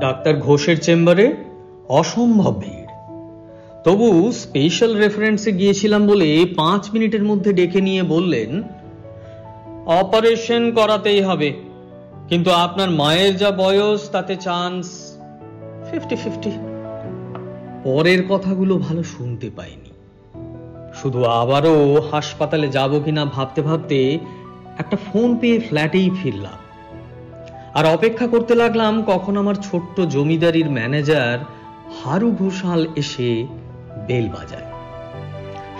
Doctor ঘোষের চেম্বারে অসম্ভব ভিড়। তবু স্পেশাল রেফারেন্সে গিয়েছিলাম বলে পাঁচ মিনিটের মধ্যে ডেকে নিয়ে বললেন অপারেশন করাতেই হবে। কিন্তু আপনার মায়ের যা বয়স, তাতে চান্স ফিফটি ফিফটি পরের কথাগুলো ভালো শুনতে পাইনি। শুধু আবারও হাসপাতালে যাব কিনা ভাবতে ভাবতে একটা ফোন পেয়ে ফ্ল্যাটেই ফিরলাম। আর অপেক্ষা করতে লাগলাম কখন আমার ছোট্ট জমিদারির ম্যানেজার হারু ঘোষাল এসে বেল বাজায়।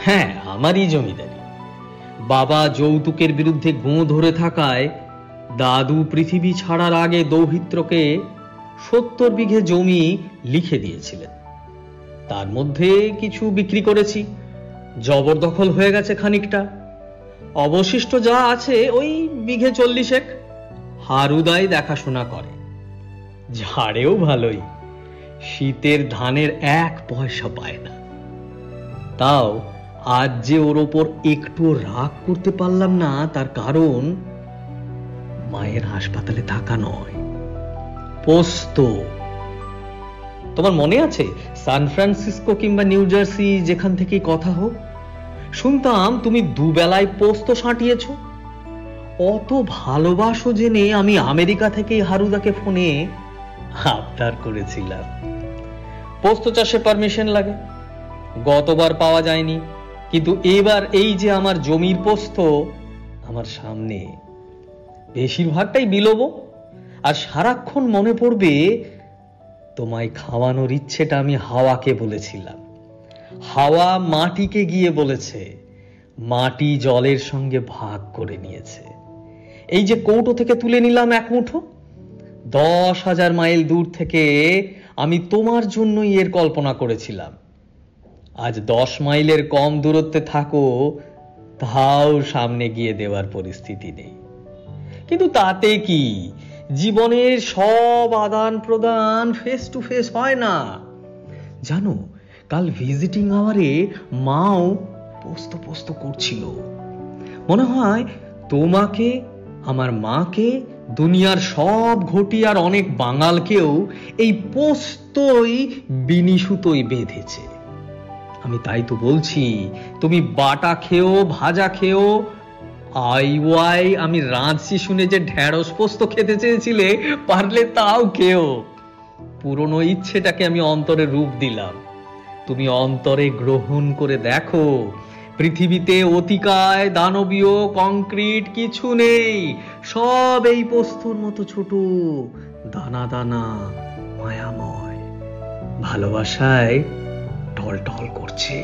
হ্যাঁ আমারই জমিদারি। বাবা যৌতুকের বিরুদ্ধে গোঁ ধরে থাকায় দাদু পৃথিবী ছাড়ার আগে দৌহিত্রকে সত্তর বিঘে জমি লিখে দিয়েছিলেন। তার মধ্যে কিছু বিক্রি করেছি। জবরদখল হয়ে গেছে খানিকটা। অবশিষ্ট যা আছে ওই বিঘে চল্লিশেক। হারুদাই দেখাশোনা করে। ঝাড়েও ভালোই। শীতের ধানের এক পয়সা পায় না। তাও আজ যে ওর ওপর একটু রাগ করতে পারলাম না, তার কারণ মায়ের হাসপাতালে থাকা নয়। পোস্ত। তোমার মনে আছে সান ফ্রান্সিসকো কিংবা নিউ জার্সি যেখান থেকেই কথা হোক? শুনতাম তুমি দুবেলায় পোস্ত সাঁটিয়েছ। অত ভালোবাসো জেনে আমি আমেরিকা থেকে হারুদাকে ফোনে আবদার করেছিলাম। পোস্ত চাষে পারমিশন লাগে। গতবার পাওয়া যায়নি। কিন্তু এবার এই যে আমার জমির পোস্ত, আমার সামনে বেশিরভাগটাই বিলোব। আর সারাক্ষণ মনে পড়বে, তোমায় খাওয়ানোর ইচ্ছেটা আমি হাওয়াকে বলেছিলাম। হাওয়া মাটিকে গিয়ে বলেছে, মাটি জলের সঙ্গে ভাগ করে নিয়েছে। এই যে কৌটো থেকে তুলে নিলাম এক মুঠো, দশ হাজার মাইল দূর থেকে আমি তোমার জন্যই এর কল্পনা করেছিলাম। আজ দশ মাইলের কম দূরত্বে থাকো, তাও সামনে গিয়ে দেওয়ার পরিস্থিতি নেই। কিন্তু তাতে কি? জীবনের সব আদান প্রদান ফেস টু ফেস হয় না। জানো কাল ভিজিটিং আওয়ারে মাও পোস্ত পোস্ত করছিল। মনে হয় তোমাকে, আমার মাকে, দুনিয়ার সব ঘটি আর অনেক বাঙালকেও এই পোস্তই বিনিসুতোই বেঁধেছে। আমি তাই তো বলছি, তুমি বাটা খেও, ভাজা খেও, আই ওয়াই, আমি রাঁধছি শুনে যে ঢ্যাঁড়স পোস্ত খেতে চেয়েছিলে, পারলে তাও খেও। পুরনো ইচ্ছেটাকে আমি অন্তরে রূপ দিলাম। তুমি অন্তরে গ্রহণ করে দেখো, পৃথিবীতে অতিকায় দানবীয় কংক্রিট কিছু নেই, সব এই পোস্তর মতো ছোট দানা দানা মায়াময়। ভালোবাসায় টল টল করছে।